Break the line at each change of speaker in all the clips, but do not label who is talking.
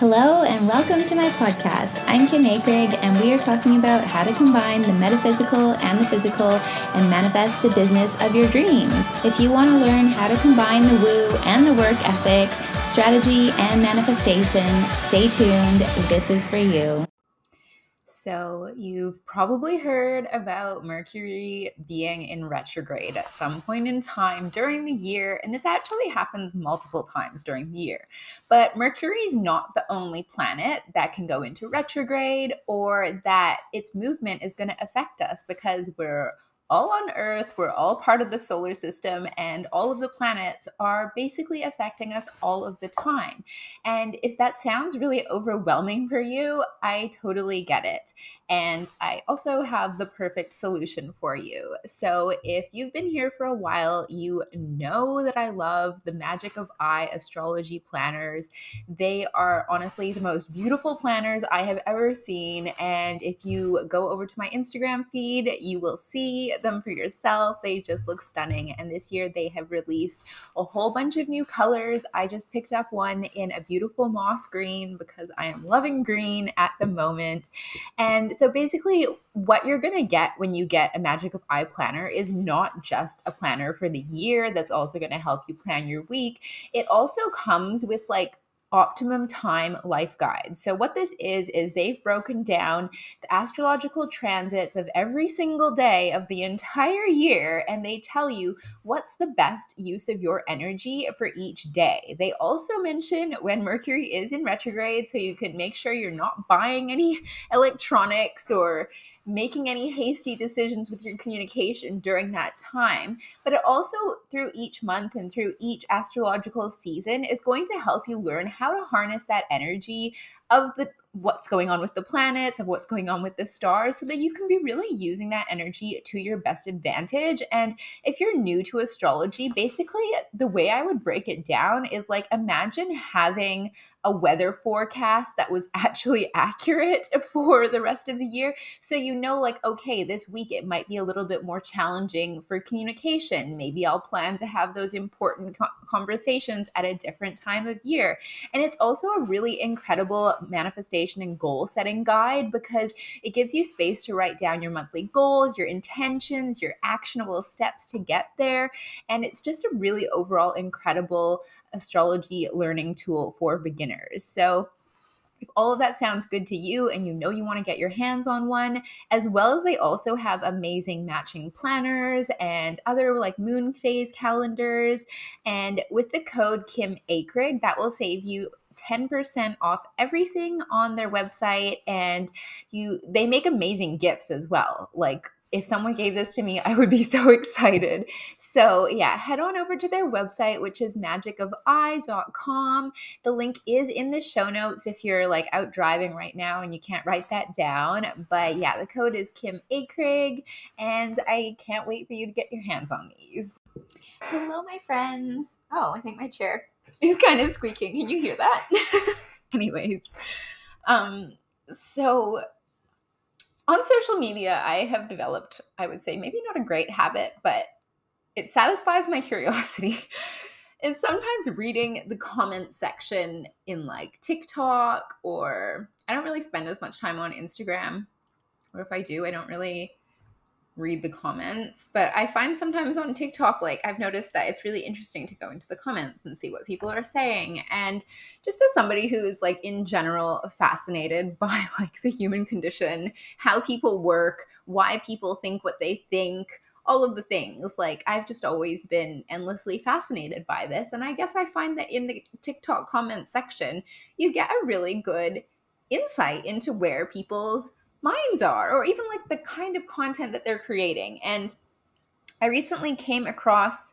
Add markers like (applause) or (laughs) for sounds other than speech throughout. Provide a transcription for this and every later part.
Hello, and welcome to my podcast. I'm Kim Akrigg, and we are talking about how to combine the metaphysical and the physical and manifest the business of your dreams. If you want to learn how to combine the woo and the work ethic, strategy, and manifestation, stay tuned. This is for you.
So, you've probably heard about Mercury being in retrograde at some point in time during the year, and this actually happens multiple times during the year. But Mercury is not the only planet that can go into retrograde or that its movement is going to affect us because we're all on Earth, we're all part of the solar system, and all of the planets are basically affecting us all of the time. And if that sounds really overwhelming for you, I totally get it. And I also have the perfect solution for you. So, if you've been here for a while, you know that I love the Magic of I astrology planners. They are honestly the most beautiful planners I have ever seen. And if you go over to my Instagram feed, you will see them for yourself. They just look stunning. And this year they have released a whole bunch of new colors. I just picked up one in a beautiful moss green because I am loving green at the moment. And so basically, what you're going to get when you get a Magic of I planner is not just a planner for the year that's also going to help you plan your week. It also comes with like optimum time life guide. So what this is is they've broken down the astrological transits of every single day of the entire year and they tell you what's the best use of your energy for each day. They also mention when Mercury is in retrograde so you can make sure you're not buying any (laughs) electronics or making any hasty decisions with your communication during that time. But it also, through each month and through each astrological season, is going to help you learn how to harness that energy of the what's going on with the planets, of what's going on with the stars, so that you can be really using that energy to your best advantage. And if you're new to astrology, basically the way I would break it down is like imagine having a weather forecast that was (laughs) actually accurate for the rest of the year. So you know, like, okay, this week it might be a little bit more challenging for communication. Maybe I'll plan to have those important conversations at a different time of year. And it's also a really incredible manifestation and goal setting guide because it gives you space to write down your monthly goals, your intentions, your actionable steps to get there. And it's just a really overall incredible astrology learning tool for beginners. So, if all of that sounds good to you and you know you want to get your hands on one, as well as they also have amazing matching planners and other like moon phase calendars. And with the code Kim Akrigg, that will save you 10% off everything on their website and you they make amazing gifts as well like if someone gave this to me, I would be (laughs) so excited. So, yeah, head on over to their website, which is magicofi.com. The link is in the show notes if you're like out driving right now and you can't write that down. But yeah, the code is Kim Akrigg, and I can't wait for you to get your hands on these. Hello, my friends. Oh, I think my chair is kind of squeaking. Can you hear that? (laughs) Anyways, um, so on social media, I have developed, I would say, maybe not a great habit, but it satisfies my (laughs) curiosity. is sometimes reading the comment section in like TikTok or I don't really spend as much time on Instagram. Or if I do, I don't really read the comments, but I find sometimes on TikTok, like I've noticed that it's really interesting to go into the comments and see what people are saying. And just as somebody who is like in general fascinated (laughs) by like the human condition, how people work, why people think what they think, all of the things. Like I've just always been endlessly fascinated by this. And I guess I find that in the TikTok comment section, you get a really good insight into where people's minds are, or even like the kind of content that they're creating. And I recently came across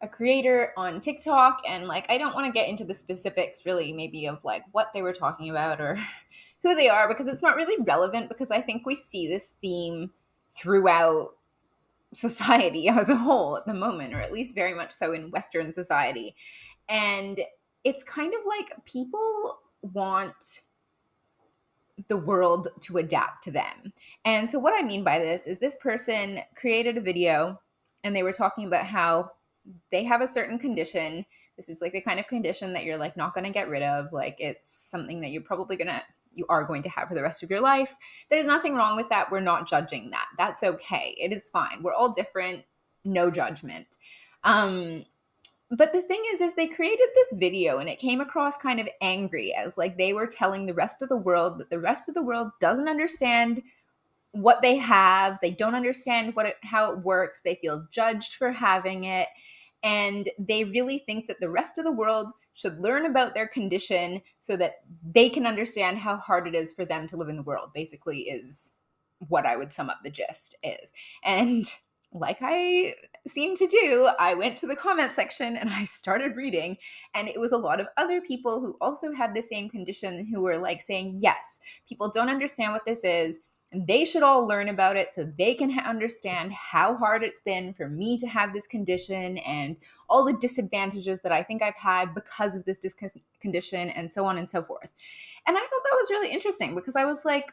a creator on TikTok, and like, I don't want to get into the specifics really, maybe of like what they were talking about or (laughs) who they are, because it's not really relevant, because I think we see this theme throughout society (laughs) as a whole at the moment, or at least very much so in Western society. And it's kind of like people want the world to adapt to them. And so, what I mean by this is this person created a video and they were talking about how they have a certain condition. This is like the kind of condition that you're like not going to get rid of. Like it's something that you're probably going to you are going to have for the rest of your life. There's nothing wrong with that. We're not judging that. That's okay. It is fine. We're all different. No judgment. Um but the thing is is they created this video and it came across kind of angry as like they were telling the rest of the world that the rest of the world doesn't understand what they have. They don't understand what it, how it works. They feel judged for having it. And they really think that the rest of the world should learn about their condition so that they can understand how hard it is for them to live in the world basically is what i would sum up the gist is. And like I seem to do, I went to the comment section and I started reading. And it was a lot of other people who also had the same condition who were like saying, yes, people don't understand what this is. And they should all learn about it so they can ha- understand how hard it's been for me to have this condition and all the disadvantages that I think I've had because of this dis- condition and so on and so forth. And I thought that was really interesting because I was like,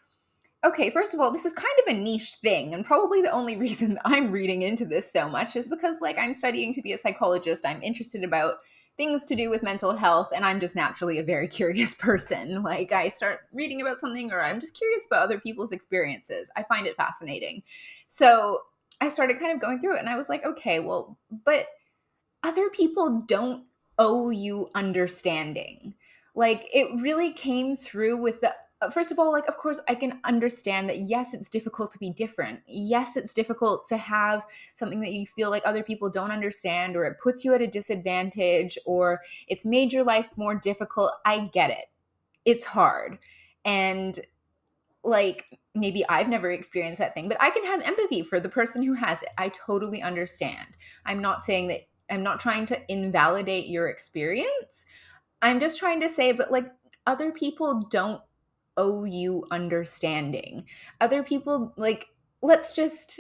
okay, first of all, this is kind of a niche thing. And probably the only (laughs) reason I'm reading into this so much is because, like, I'm studying to be a psychologist. I'm interested about things to do with mental health and i'm just naturally a very (laughs) curious person like i start reading about something or i'm just curious about other people's experiences i find it fascinating so i started kind of going through it and i was like okay well but other people don't owe you understanding like it really came through with the Uh, first of all, like, of course, I can understand that yes, it's difficult to be different. Yes, it's difficult to have something that you feel like other people don't understand, or it puts you at a disadvantage, or it's made your life more difficult. I get it. It's hard. And like, maybe I've never experienced that thing, but I can have empathy for the person who has it. I totally understand. I'm not saying that I'm not trying to invalidate your experience. I'm just trying to say, but like, other people don't owe you understanding. Other people, like, let's just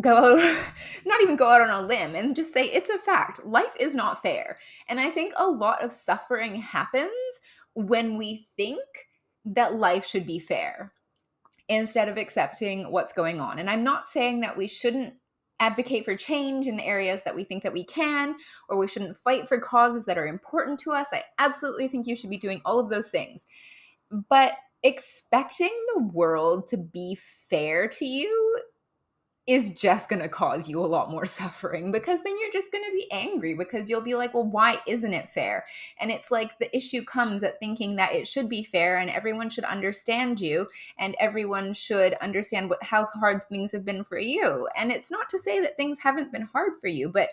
go (laughs) not even go out on a limb and just say it's a fact. Life is not fair. And I think a lot of suffering happens when we think that life should be fair instead of accepting what's going on. And I'm not saying that we shouldn't advocate for change in the areas that we think that we can or we shouldn't fight for causes that are important to us. I absolutely think you should be doing all of those things. But expecting the world to be fair to you is just going to cause you a lot more (laughs) suffering because then you're just going to be angry because you'll be like, well, why isn't it fair? And it's like the issue comes at thinking that it should be fair and everyone should understand you and everyone should understand what how hard things have been for you. And it's not to say that things haven't been hard for you, but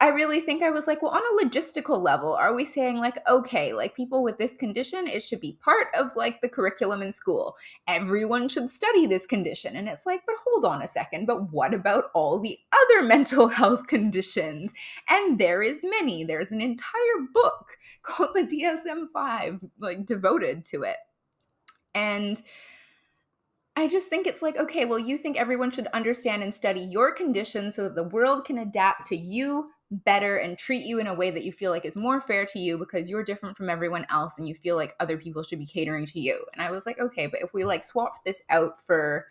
I really think I was like, well, on a logistical level, are we saying like, okay, like people with this condition, it should be part of like the curriculum in school. Everyone should study this condition. And it's like, but hold on a second, but what about all the other (laughs) mental health conditions? And there is many. There's an entire book (laughs) called the DSM-5 like devoted to it. And I just think it's like, okay, well, you think everyone should understand and study your condition so that the world can adapt to you better and treat you in a way that you feel like is more fair to you because you're different from everyone else and you feel like other people should be catering to you. And I was like, okay, but if we like swapped this out for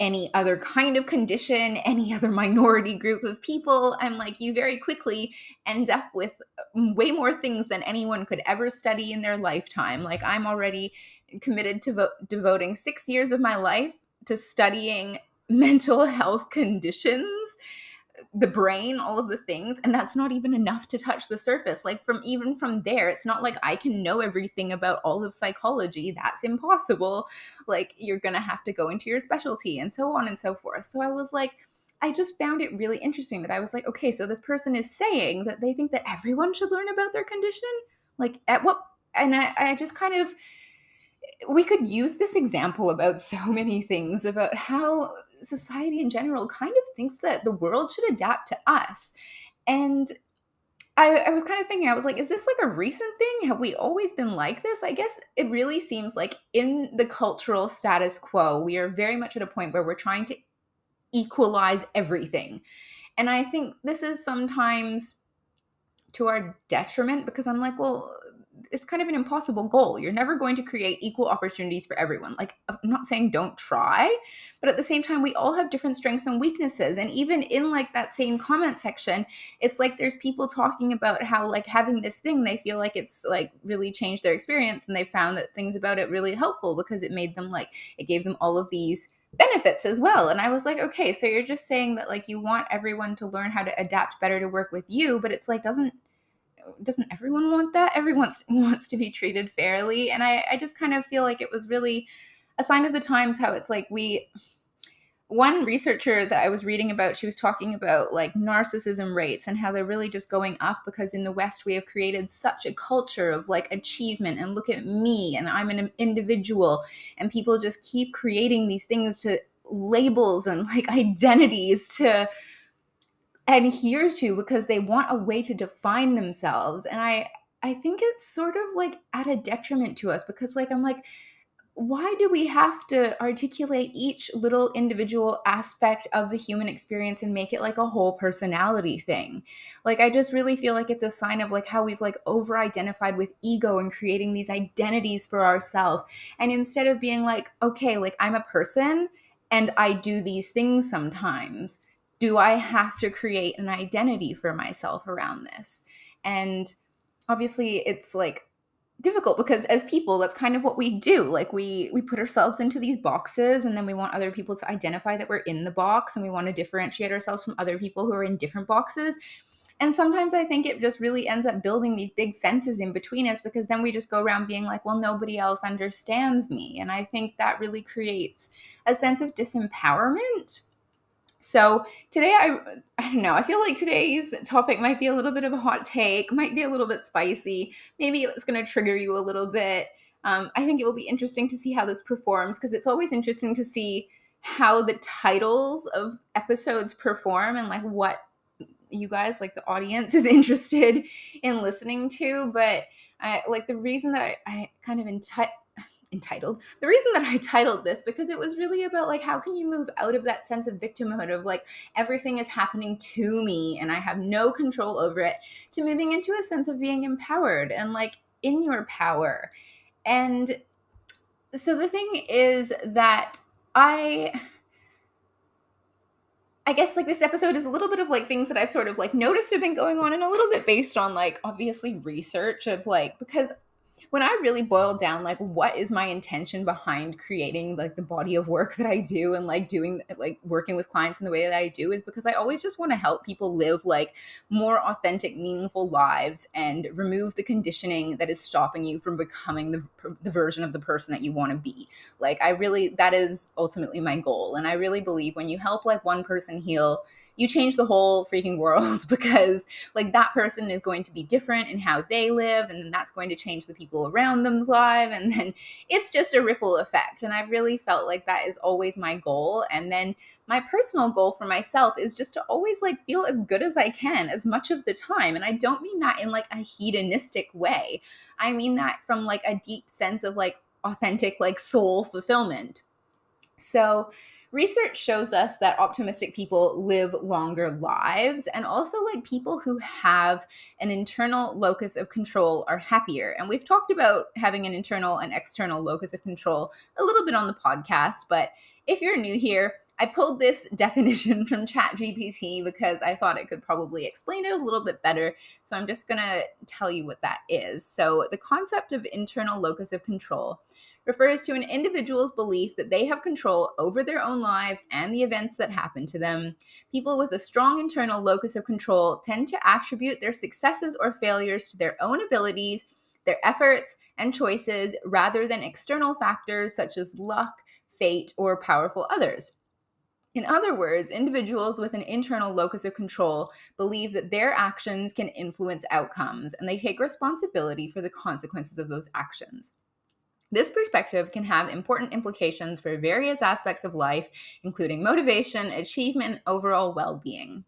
any other kind of condition, (laughs) any other minority group of people, I'm like, you very quickly end up with um, way more things than anyone could ever study in their lifetime. Like, I'm already committed to vo- devoting six years of my life to studying (laughs) mental health conditions the brain, all of the things, and that's not even enough to touch the surface. Like from even from there, it's not like I can know everything about all of psychology. That's impossible. Like you're going to have to go into your specialty and so on and so forth. So I was like I just found it really interesting that I was like, okay, so this person is saying that they think that everyone should learn about their condition. Like at what and I, I just kind of we could use this example about (laughs) so many things about how society in general kind of thinks that the world should adapt to us. And I, I, was kind of thinking, I was like, is this like a recent thing? Have we always been like this? I guess it really seems like in the cultural status quo, we are very much at a point where we're trying to equalize everything. And I think this is sometimes to our detriment because I'm like, well, it's kind of an impossible goal. You're never going to create equal opportunities for everyone. Like, I'm not saying don't try, but at the same time, we all have different strengths and weaknesses. And even in like that same comment section, it's like there's people talking about how like having this thing, they feel like it's like really changed their experience and they found that things about it really helpful because it made them like, it gave them all of these benefits as well. And I was like, okay, so you're just saying that like you want everyone to learn how to adapt better to work with you, but it's like, doesn't, doesn't everyone want that? Everyone (laughs) wants to be treated fairly. And I, I just kind of feel like it was really a sign of the times how it's like we, one researcher that I was reading about, she was talking about like narcissism rates and how they're really just going up because in the West we have created such a culture of like achievement and look at me and I'm an individual and people just keep creating these things to labels and like (laughs) identities to adhere to because they want a way to define themselves and i i think it's sort of like at a detriment to us because like i'm like why do we have to articulate each little individual aspect of the human experience and make it like a whole personality thing? Like i just really feel like it's a sign of like how we've like over identified with ego and creating these identities for ourselves and instead of being like okay like i'm a person and i do these things sometimes do I have to create an identity for myself around this? And obviously, it's like difficult because as people that's kind of what we do. Like we we put ourselves into these boxes and then we want other people to identify that we're in the box and we want to differentiate ourselves from other people who are in different boxes. And sometimes i think it just really ends up building these big fences in between us because then we just go around being like well nobody else understands me. And i think that really creates a sense of disempowerment so today I I don't know, I feel like today's topic might be a little bit of a hot take, might be a little bit spicy. Maybe it's going to trigger you a little bit. Um, I think it will be interesting to see how this performs because it's always interesting to see how the titles of episodes perform and like what you guys like the audience (laughs) is interested in listening to but I, like the reason that I, I kind of enti- entitled. The reason that i titled this because it was really about like how can you move out of that sense of victimhood of like everything is happening to me and i have no control over it to moving into a sense of being empowered and like in your power. And so the thing is that i I guess like this episode is a little bit of like things that I've sort of like noticed have been going on and a little bit based on like obviously research of like because when I really boil down like what is my intention behind creating like the body of work (laughs) that I do and like doing like working with clients in the way that I do is because I always just want to help people live like more authentic, meaningful lives and remove the conditioning that is stopping you from becoming the, the version of the person that you want to be. Like I really that is ultimately my goal and I really believe when you help like one person heal you change the whole freaking world (laughs) because like that person is going to be different in how they live and then that's going to change the people around them's life and then (laughs) it's just a ripple effect. And i really felt like that is always my goal. And then my personal goal for myself is just to always like feel as good as i can as much of the time. And i don't mean that in like a hedonistic way. I mean that from like a deep sense of like authentic like soul fulfillment so research shows us that optimistic people live longer lives and also like people who have an internal locus of control are happier and we've talked about having an internal and external locus of control a little bit on the podcast but if you're new here I pulled this (laughs) definition from ChatGPT because I thought it could probably explain it a little bit better. So I'm just going to tell you what that is. So, the concept of internal locus of control refers to an individual's belief that they have control over their own lives and the events that happen to them. People with a strong internal locus of control tend to attribute their successes or failures to their own abilities, their efforts, and choices rather than external factors such as luck, fate, or powerful others. In other words, individuals with an internal locus of control believe that their actions can influence outcomes and they take responsibility for the consequences of those actions. This perspective can have important implications for various aspects of life, including motivation, achievement, and overall well being.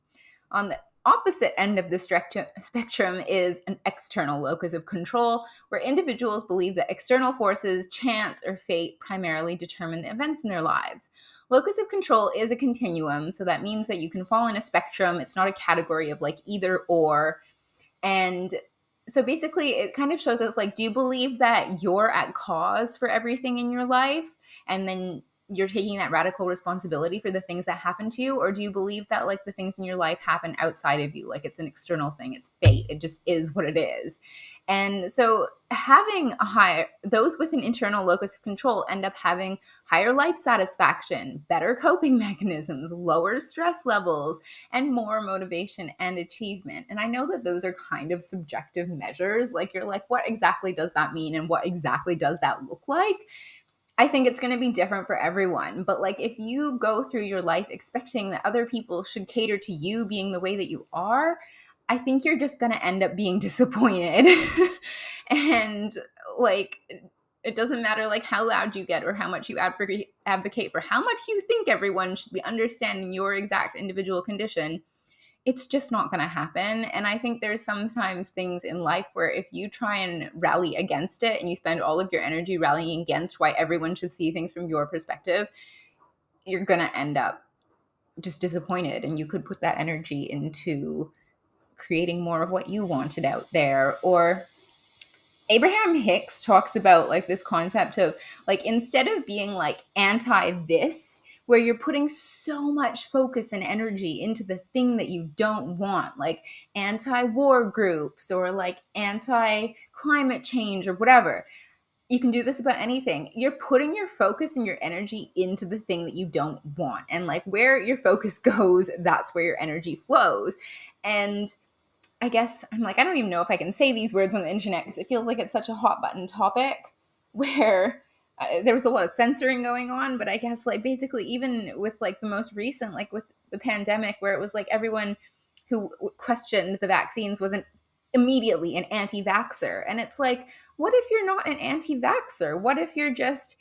On the opposite end of the (laughs) spectrum is an external locus of control, where individuals believe that external forces, chance, or fate primarily determine the events in their lives. Locus of control is a continuum, so that means that you can fall in a spectrum. It's not a category of like either or. And so basically it kind of shows us like do you believe that you're at cause for everything in your life? And then you're taking that radical responsibility for the things that happen to you? Or do you believe that like the things in your life happen outside of you? Like it's an external thing. It's fate. It just is what it is. And so having a higher those with an internal locus of control end up having higher life satisfaction better coping (laughs) mechanisms lower stress levels and more motivation and achievement. And i know that those are kind of subjective measures. Like you're like what exactly does that mean? And what exactly does that look like I think it's going to be different for everyone. But like if you go through your life expecting that other people should cater to you being the way that you are, I think you're just going to end up being (laughs) disappointed. and like it doesn't matter like how loud you get or how much you advocate advocate for how much you think everyone should be understanding your exact individual condition it's just not going to happen. And I think there's sometimes things in life where if you try and rally against it and you spend all of your energy rallying against why everyone should see things from your perspective, you're going to end up just disappointed. And you could put that energy into creating more of what you wanted out there or Abraham Hicks talks about like this concept of like instead of being like anti this, where you're putting so much focus and energy into the thing that you don't want, like anti war groups or like anti climate change or whatever. You can do this about anything. You're putting your focus and your energy into the thing that you don't want. And like where your focus (laughs) goes, that's where your energy flows. And I guess I'm like, I don't even know if I can say these words on the internet because it feels like it's such a hot button topic (laughs) where there was a lot of censoring going on but i guess like basically even with like the most recent like with the pandemic where it was like everyone who questioned the vaccines wasn't immediately an anti-vaxxer. And it's like what if you're not an anti-vaxxer? What if you're just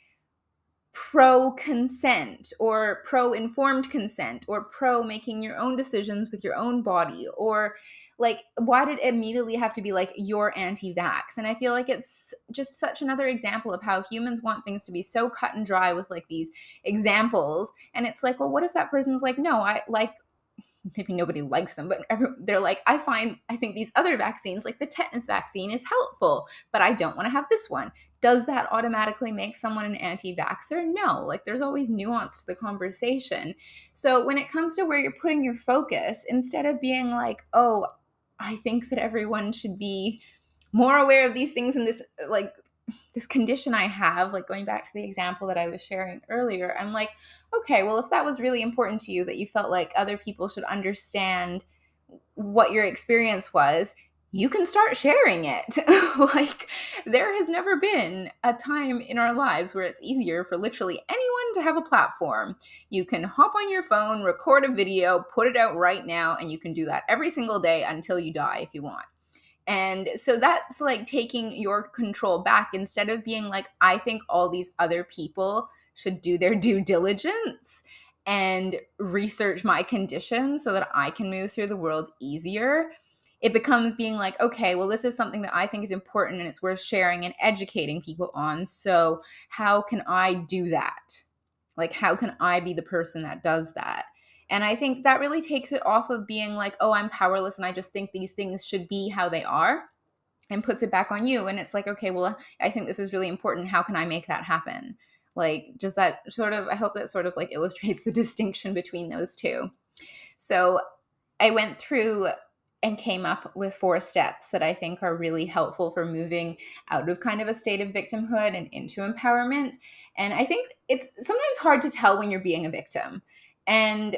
pro consent or pro informed consent or pro making your own decisions with your own body or like why did it immediately have to be like you're anti-vax and i feel like it's just such another example of how humans want things to be so cut and dry with like these examples and it's like well what if that person's like no i like (laughs) maybe nobody likes them, but they're like, I find, I think these other vaccines, like the tetanus vaccine, is helpful, but I don't want to have this one. Does that automatically make someone an anti vaxxer? No, like there's always nuance to the conversation. So when it comes to where you're putting your focus, instead of being like, oh, I think that everyone should be more aware of these things and this like this condition I have, like going back to the example that I was sharing earlier, I'm like, okay, well, if that was really important to you, that you felt like other people should understand what your experience was, you can start sharing it. (laughs) like, there has never been a time in our lives where it's easier for literally anyone to have a platform. You can hop on your phone, record a video, put it out right now, and you can do that every single day until you die if you want. And so that's like taking your control back instead of being like, I think all these other people should do their due diligence and research my condition so that I can move through the world easier it becomes being like, okay, well, this is something that I think is important and it's worth sharing and educating people on. So, how can I do that? Like, how can I be the person that does that? And I think that really takes it off of being like, oh, I'm powerless and I just think these things should be how they are and puts it back on you. And it's like, okay, well, I think this is really important. How can I make that happen? Like, just that sort of, I hope that sort of like illustrates the (laughs) distinction between those two. So, I went through and came up with four steps that I think are really helpful for moving out of kind of a state of victimhood and into empowerment. And I think it's sometimes hard to tell when you're being a victim. And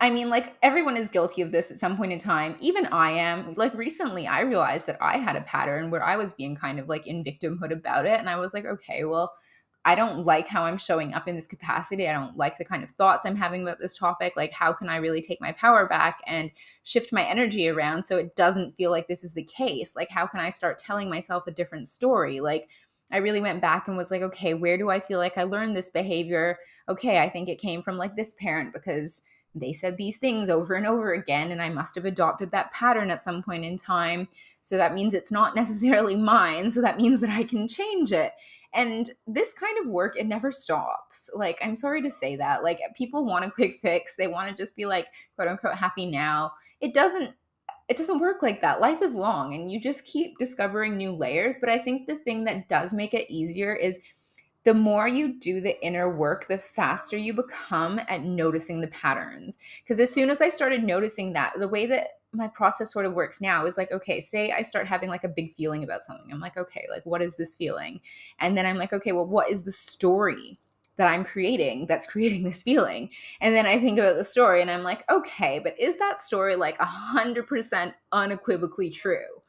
I mean, like everyone is guilty of this at some point in time. Even I am. Like recently, I realized that I had a pattern where I was being kind of like in victimhood about it. And I was like, okay, well, I don't like how I'm showing up in this capacity. I don't like the kind of thoughts I'm having about this topic. Like, how can I really take my power back and shift my energy around so it doesn't feel like this is the case? Like, how can I start telling myself a different story? Like, I really went back and was like, okay, where do I feel like I learned this behavior? Okay, I think it came from like this parent because they said these things over and over again, and I must have adopted that pattern at some point in time. So that means it's not (laughs) necessarily mine. So that means that I can change it. And this kind of work, it never stops. Like, I'm sorry to say that. Like, people want a quick fix, they want to just be like, quote unquote, happy now. It doesn't it doesn't work like that. Life is long and you just keep discovering new layers. But I think the thing that does make it easier is the more you do the inner work, the faster you become at noticing the patterns. Because as soon as I started noticing that, the way that my process sort of works now is like, okay, say I start having like a big feeling about something. I'm like, okay, like what is this feeling? And then I'm like, okay, well, what is the story that I'm creating that's creating this feeling. And then I think about the story and I'm like, okay, but is that story like 100% unequivocally true?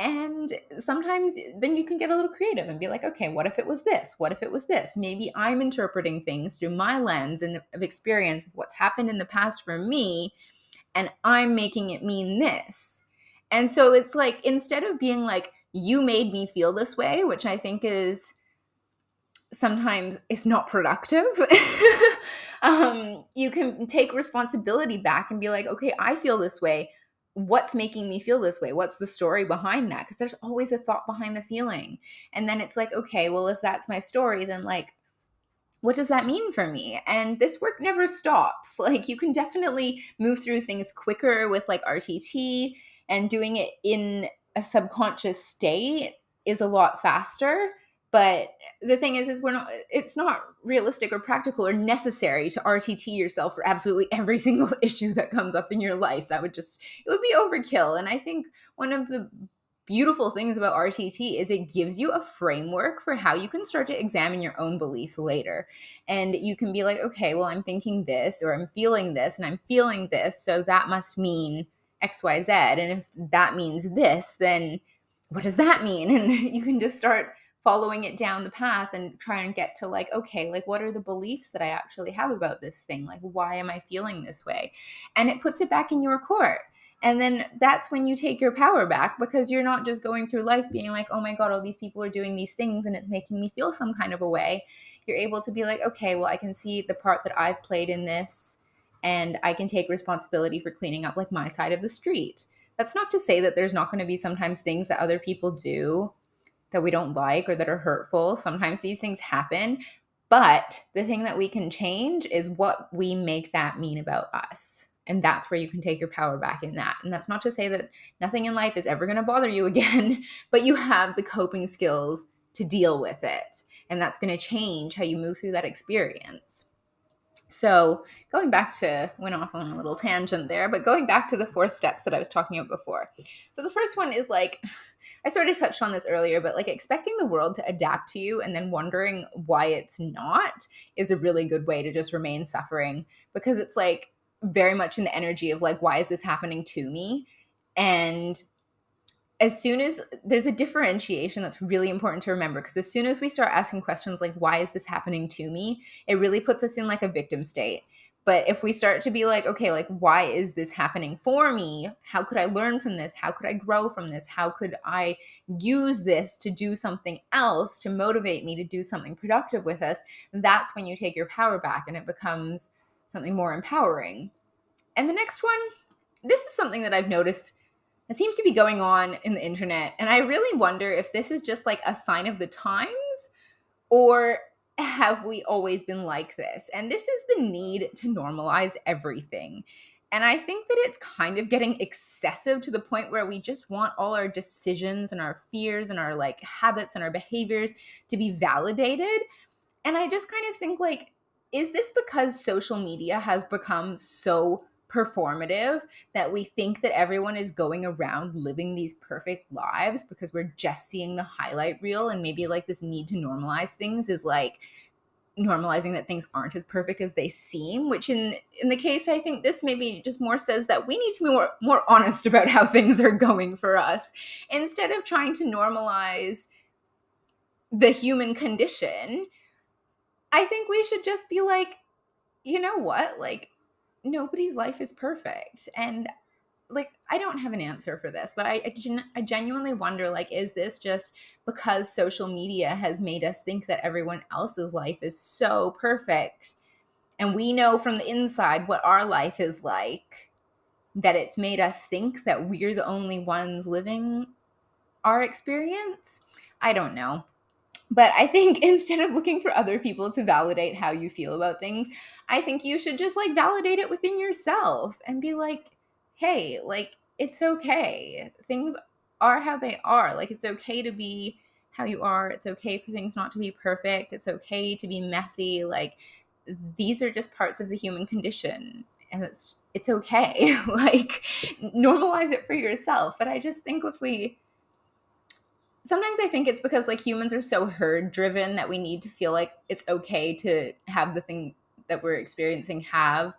And sometimes then you can get a little creative and be like, okay, what if it was this? What if it was this? Maybe I'm interpreting things through my lens and of experience of what's happened in the past for me, and I'm making it mean this. And so it's like, instead of being like, you made me feel this way, which I think is sometimes it's not productive. (laughs) um, you can take responsibility back and be like, okay, I feel this way. What's making me feel this way? What's the story behind that? Because there's always a thought behind the feeling. And then it's like, okay, well, if that's my story, then like, what does that mean for me? And this work never stops. (laughs) Like, you can definitely move through things quicker with like RTT, and doing it in a subconscious state is a lot faster but the thing is is we're not it's not realistic or practical or necessary to rtt yourself for absolutely every (laughs) single issue that comes up in your life. That would just it would be overkill. And i think one of the beautiful things about rtt is it gives you a framework for how you can start to examine your own beliefs later. And you can be like okay well i'm thinking this or i'm feeling this and i'm feeling this so that must mean xyz and if that means this then what does that mean? (laughs) And you can just start following it down the path and try and get to like okay like what are the beliefs that i actually have about this thing? Like why am i feeling this way? And it puts it back in your court. And then that's when you take your power back because you're not just going through life being like oh my god all these people are doing these things and it's making me feel some kind of a way. You're able to be like okay well i can see the part that i've played in this and i can take responsibility for cleaning up like my side of the street. That's not to say that there's not going to be sometimes things that other people do that we don't like or that are hurtful. Sometimes these things happen. But the thing that we can change is what we make that mean about us. And that's where you can take your power back in that. And that's not to say that nothing in life is ever going to bother you (laughs) again, but you have the coping skills to deal with it. And that's going to change how you move through that experience. So, going back to, went off on a little tangent there, but going back to the four steps that I was talking about before. So, the first one is like, I sort of touched on this earlier, but like expecting the world to adapt to you and then wondering why it's not is a really good way to just remain suffering because it's like very much in the energy of like, why is this happening to me? And as soon as there's a differentiation that's really important to remember because as soon as we start asking questions like why is this happening to me? it really puts us in like a victim state. But if we start to be like okay like why is this happening for me? How could i learn from this? How could i grow from this? How could i use this to do something else to motivate me to do something productive with us that's when you take your power back and it becomes something more empowering. And the next one this is something that i've noticed that seems to be going on in the internet. And I really wonder if this is just like a sign of the times or have we always been like this? And this is the need to normalize everything. And I think that it's kind of getting excessive to the point where we just want all our decisions and our fears and our like habits and our behaviors to be validated. And I just kind of think like, is this because social media has become so performative that we think that everyone is going around living these perfect lives because we're just seeing the highlight reel and maybe like this need to normalize things is like normalizing that things aren't as perfect as they seem which in in the case i think this maybe just more says that we need to be more more honest about how (laughs) things are going for us. Instead of trying to normalize the human condition i think we should just be like you know what? Like nobody's life is perfect and like i don't have an answer for this but I, I, gen- I genuinely wonder like is this just because social media has made us think that everyone else's life is so perfect and we know from the inside what our life is like that it's made us think that we're the only ones living our experience? I don't know but I think (laughs) instead of looking for other people to validate how you feel about things, I think you should just like validate it within yourself and be like, hey, like, it's okay. Things are how they are. Like it's okay to be how you are. It's okay for things not to be perfect. It's okay to be messy. Like these are just parts of the human condition and it's it's okay. (laughs) like normalize it for yourself. But I just think if we sometimes I think it's because like humans are so herd driven that we need to feel like it's okay to have the thing that we're experiencing have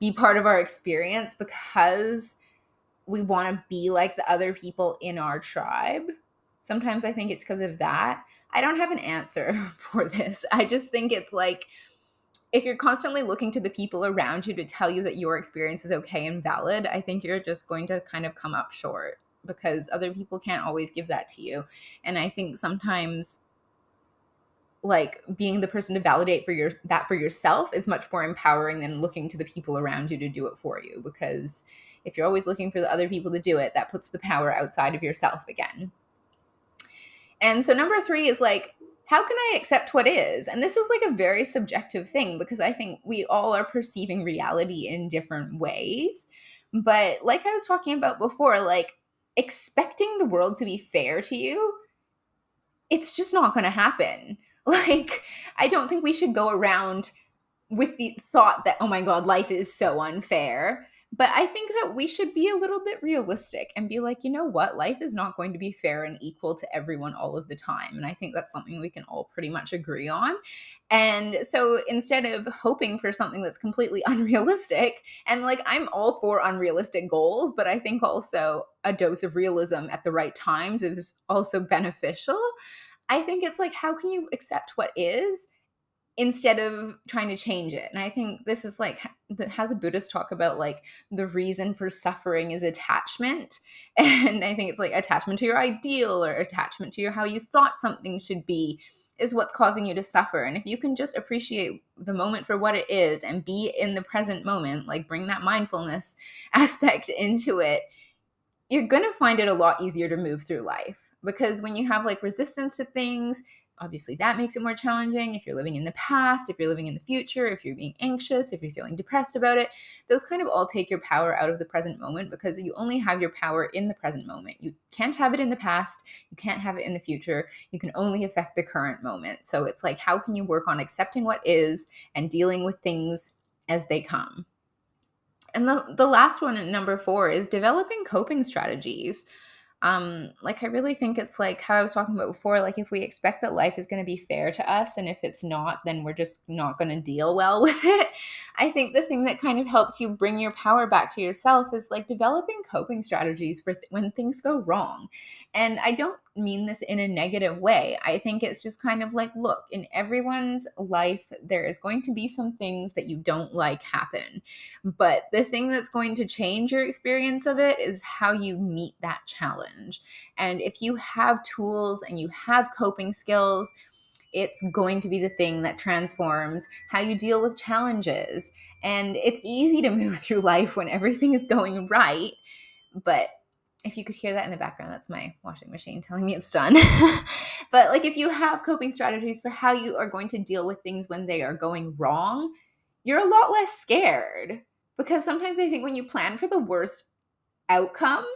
be part of our experience because we want to be like the other people in our tribe. Sometimes I think it's because of that. I don't have an answer (laughs) for this. I just think it's like if you're constantly looking to the people around you to tell you that your experience is okay and valid, I think you're just going to kind of come up short because other people can't always give that to you. And I think sometimes like being the person to validate for your that for yourself is much more empowering than looking to the people around you to do it for you because if you're always looking for the other people to do it that puts the power outside of yourself again. And so number three is like how can i accept what is? And this is like a very subjective thing because i think we all are perceiving reality in different ways. But like i was talking about before like expecting the world to be fair to you it's just not going to happen (laughs) Like, I don't think we should go around with the thought that, oh my God, life is so unfair. But I think that we should be a little bit realistic and be like, you know what? Life is not going to be fair and equal to everyone all of the time. And I think that's something we can all pretty much agree on. And so instead of hoping for something that's completely (laughs) unrealistic, and like I'm all for unrealistic goals, but I think also a dose of realism at the right times is also beneficial. I think it's like, how can you accept what is instead of trying to change it? And I think this is like how the Buddhists talk about like the reason for suffering is attachment. (laughs) And I think it's like attachment to your ideal or attachment to your how you thought something should be is what's causing you to suffer. And if you can just appreciate the moment for what it is and be in the present moment, like bring that mindfulness (laughs) aspect into it, you're going to find it a lot easier to move through life because when you have like resistance to things, obviously that makes it more challenging. If you're living in the past, if you're living in the future, if you're being anxious, if you're feeling depressed about it, those kind of all take your power out of the present moment because you only have your power in the present moment. You can't have it in the past, you can't have it in the future. You can only affect the current moment. So it's like, how can you work on accepting what is and dealing with things as they come? And the, the last one, number four, is developing coping strategies um like i really think it's like how i was talking about before like if we expect that life is going to be fair to us and if it's not then we're just not going to deal well (laughs) with it. I think the thing that kind of helps you bring your power back to yourself is like developing coping strategies for th- when things go wrong. And i don't mean this in a negative way. I think it's just kind of like, look, in everyone's life, there is going to be some things that you don't like happen. But the thing that's going to change your experience of it is how you meet that challenge. And if you have tools and you have coping skills, it's going to be the thing that transforms how you deal with challenges. And it's easy to (laughs) move through life when everything is going right. But if you could hear that in the background, that's my washing machine telling me it's done. (laughs) but like if you have coping strategies for how you are going to deal with things when they are going wrong, you're a lot less scared. Because sometimes I think when you plan for the worst outcome,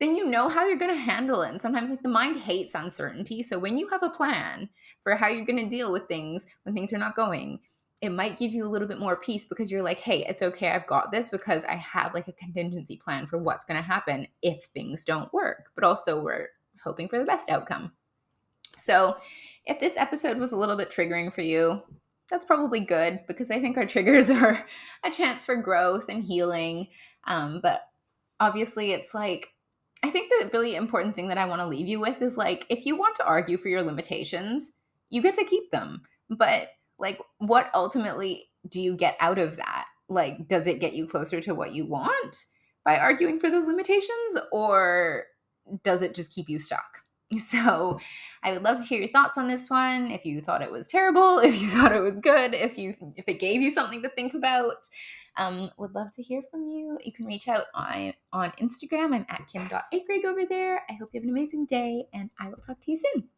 then you know how you're going to handle it. And sometimes like the mind hates uncertainty. So when you have a plan for how you're going to deal with things when things are not going, it might give you a little bit more peace because you're like, hey, it's okay, I've got this because I have like a contingency plan for what's going to happen if things don't work. But also, we're hoping for the best outcome. So, if this episode was a little bit triggering for you, that's probably good because I think our triggers (laughs) are a chance for growth and healing. Um, but obviously, it's like, I think the really important thing that I want to leave you with is like, if you want to argue for your limitations, you get to keep them. But like what ultimately do you get out of that? Like does it get you closer to what you want by arguing for those limitations or does it just keep you stuck? (laughs) So i would love to hear your thoughts on this one. If you thought it was terrible (laughs) if you thought it was good if you if it gave you something to think about um, would love to hear from you. You can reach out on on instagram. I'm at kim.akrigg over there. I hope you have an amazing day and i will talk to you soon